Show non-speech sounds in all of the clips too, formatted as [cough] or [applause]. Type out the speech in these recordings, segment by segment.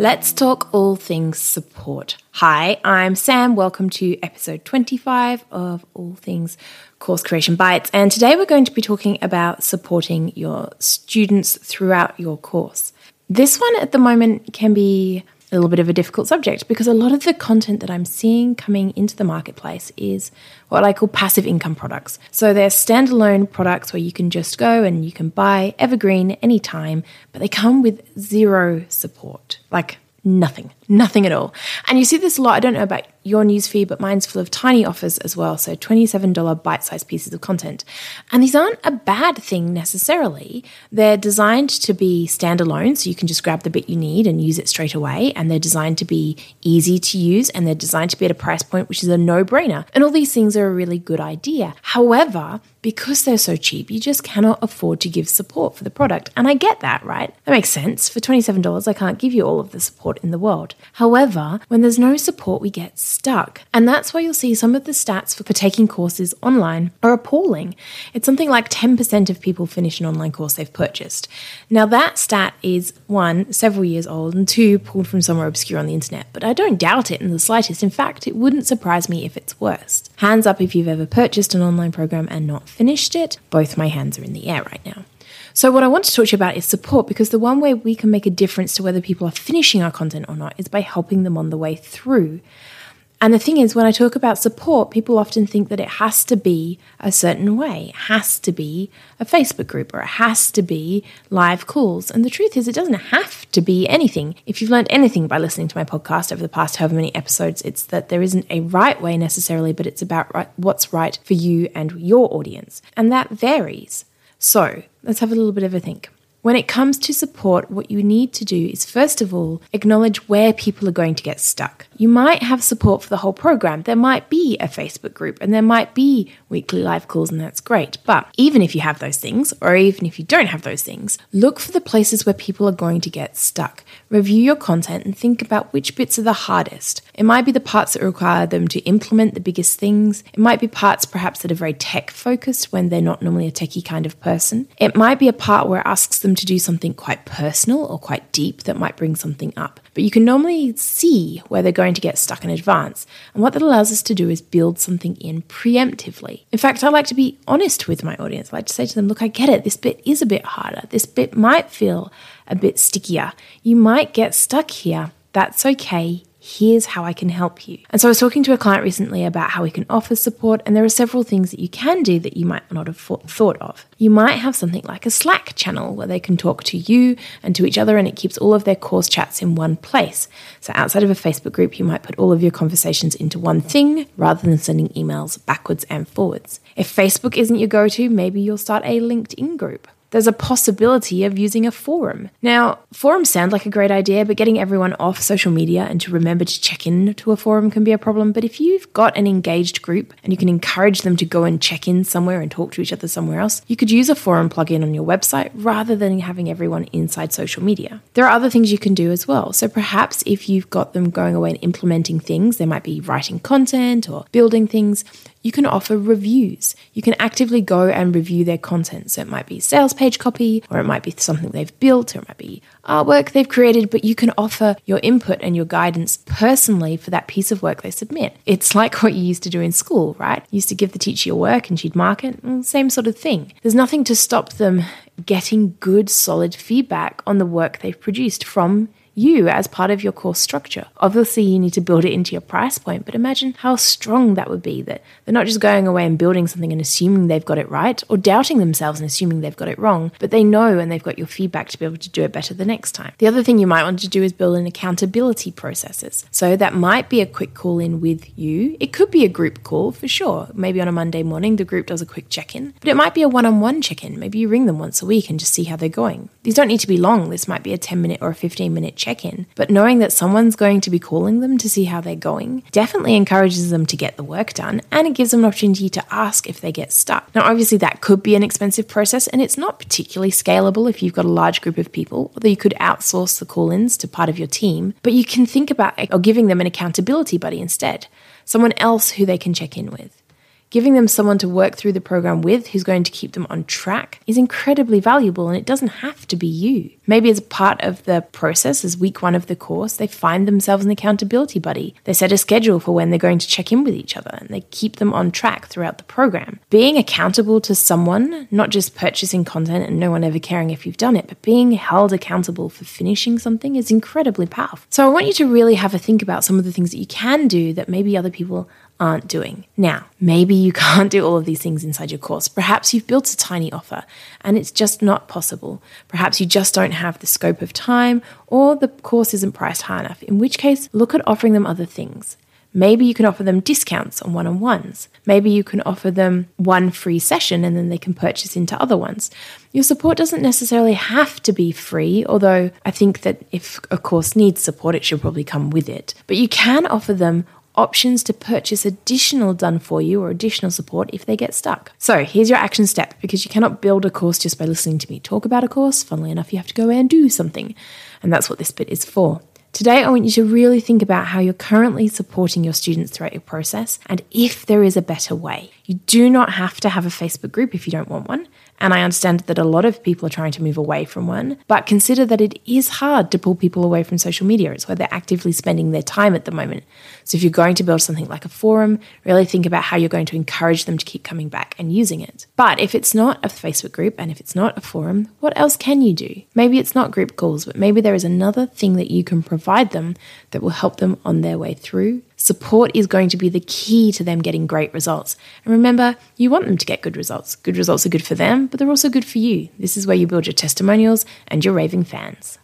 Let's talk all things support. Hi, I'm Sam. Welcome to episode 25 of All Things Course Creation Bites. And today we're going to be talking about supporting your students throughout your course. This one at the moment can be a little bit of a difficult subject because a lot of the content that I'm seeing coming into the marketplace is what I call passive income products. So they're standalone products where you can just go and you can buy evergreen anytime, but they come with zero support. Like nothing, nothing at all. And you see this a lot. I don't know about your newsfeed, but mine's full of tiny offers as well. So $27 bite sized pieces of content. And these aren't a bad thing necessarily. They're designed to be standalone, so you can just grab the bit you need and use it straight away. And they're designed to be easy to use and they're designed to be at a price point which is a no brainer. And all these things are a really good idea. However, because they're so cheap, you just cannot afford to give support for the product. And I get that, right? That makes sense. For $27, I can't give you all of the support in the world. However, when there's no support, we get stuck. And that's why you'll see some of the stats for, taking courses online are appalling. It's something like 10% of people finish an online course they've purchased. Now, that stat is one, several years old, and two, pulled from somewhere obscure on the internet. But I don't doubt it in the slightest. In fact, it wouldn't surprise me if it's worse. Hands up if you've ever purchased an online program and not finished it. Both my hands are in the air right now. So, what I want to talk to you about is support because the one way we can make a difference to whether people are finishing our content or not is by helping them on the way through. And the thing is, when I talk about support, people often think that it has to be a certain way. It has to be a Facebook group or it has to be live calls. And the truth is, it doesn't have to be anything. If you've learned anything by listening to my podcast over the past however many episodes, it's that there isn't a right way necessarily, but it's about right, what's right for you and your audience. And that varies. So let's have a little bit of a think. When it comes to support, what you need to do is first of all acknowledge where people are going to get stuck. You might have support for the whole program. There might be a Facebook group and there might be weekly live calls, and that's great. But even if you have those things, or even if you don't have those things, look for the places where people are going to get stuck. Review your content and think about which bits are the hardest. It might be the parts that require them to implement the biggest things. It might be parts perhaps that are very tech focused when they're not normally a techie kind of person. It might be a part where it asks them to do something quite personal or quite deep that might bring something up. But you can normally see where they're going to get stuck in advance. And what that allows us to do is build something in preemptively. In fact, I like to be honest with my audience. I like to say to them, look, I get it. This bit is a bit harder. This bit might feel a bit stickier. You might get stuck here. That's okay here's how I can help you. And so I was talking to a client recently about how we can offer support, and there are several things that you can do that you might not have thought of. You might have something like a Slack channel where they can talk to you and to each other, and it keeps all of their course chats in one place. So outside of a Facebook group, you might put all of your conversations into one thing rather than sending emails backwards and forwards. If Facebook isn't your go to, maybe you'll start a LinkedIn group there's a possibility of using a forum. Now, forums sound like a great idea, but getting everyone off social media and to remember to check in to a forum can be a problem. But if you've got an engaged group and you can encourage them to go and check in somewhere and talk to each other somewhere else, you could use a forum plugin on your website rather than having everyone inside social media. There are other things you can do as well. So perhaps if you've got them going away and implementing things, they might be writing content or building things you can offer reviews. You can actively go and review their content. So it might be sales page copy, or it might be something they've built, or it might be artwork they've created, but you can offer your input and your guidance personally for that piece of work they submit. It's like what you used to do in school, right? You used to give the teacher your work and she'd mark it. Well, same sort of thing. There's nothing to stop them getting good, solid feedback on the work they've produced from you as part of your course structure. Obviously, you need to build it into your price point, but imagine how strong that would be that they're not just going away and building something and assuming they've got it right or doubting themselves and assuming they've got it wrong, but they know and they've got your feedback to be able to do it better the next time. The other thing you might want to do is build in accountability processes. So that might be a quick call in with you. It could be a group call for sure. Maybe on a Monday morning, the group does a quick check in, but it might be a one on one check in. Maybe you ring them once a week and just see how they're going. These don't need to be long. This might be a 10 minute or a 15 minute check in, but knowing that someone's going to be calling them to see how they're going definitely encourages them to get the work done and it gives them an opportunity to ask if they get stuck. Now, obviously, that could be an expensive process and it's not particularly scalable if you've got a large group of people, although you could outsource the call ins to part of your team, but you can think about or giving them an accountability buddy instead, someone else who they can check in with. Giving them someone to work through the program with who's going to keep them on track is incredibly valuable and it doesn't have to be you. Maybe as part of the process, as week one of the course, they find themselves an accountability buddy. They set a schedule for when they're going to check in with each other and they keep them on track throughout the program. Being accountable to someone, not just purchasing content and no one ever caring if you've done it, but being held accountable for finishing something is incredibly powerful. So I want you to really have a think about some of the things that you can do that maybe other people aren't doing. Now, maybe you [laughs] can't do all of these things inside your course. Perhaps you've built a tiny offer and it's just not possible. Perhaps you just don't have the scope of time or the course isn't priced high enough, in which case, look at offering them other things. Maybe you can offer them discounts on one on ones. Maybe you can offer them one free session and then they can purchase into other ones. Your support doesn't necessarily have to be free, although I think that if a course needs support, it should probably come with it. But you can offer them options to purchase additional done for you or additional support if they get stuck. So here's your action step because you cannot build a course just by listening to me talk about a course. Funnily enough, you have to go and do something. And that's what this bit is for. Today, I want you to really think about how you're currently supporting your students throughout your process and if there is a better way. You do not have to have a Facebook group if you don't want one. And I understand that a lot of people are trying to move away from one, but consider that it is hard to pull people away from social media. It's where they're actively spending their time at the moment. So if you're going to build something like a forum, really think about how you're going to encourage them to keep coming back and using it. But if it's not a Facebook group and if it's not a forum, what else can you do? Maybe it's not group calls, but maybe there is another thing that you can provide them that will help them on their way through Support is going to be the key to them getting great results. And remember, you want them to get good results. Good results are good for them, but they're also good for you. This is where you build your testimonials and your raving fans.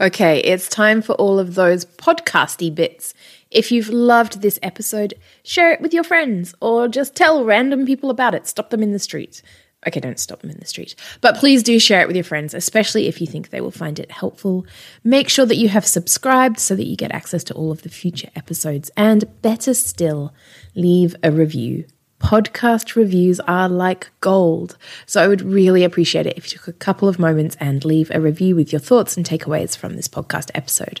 Okay, it's time for all of those podcasty bits. If you've loved this episode, share it with your friends or just tell random people about it. Stop them in the street. Okay, don't stop them in the street. But please do share it with your friends, especially if you think they will find it helpful. Make sure that you have subscribed so that you get access to all of the future episodes. And better still, leave a review. Podcast reviews are like gold. So I would really appreciate it if you took a couple of moments and leave a review with your thoughts and takeaways from this podcast episode.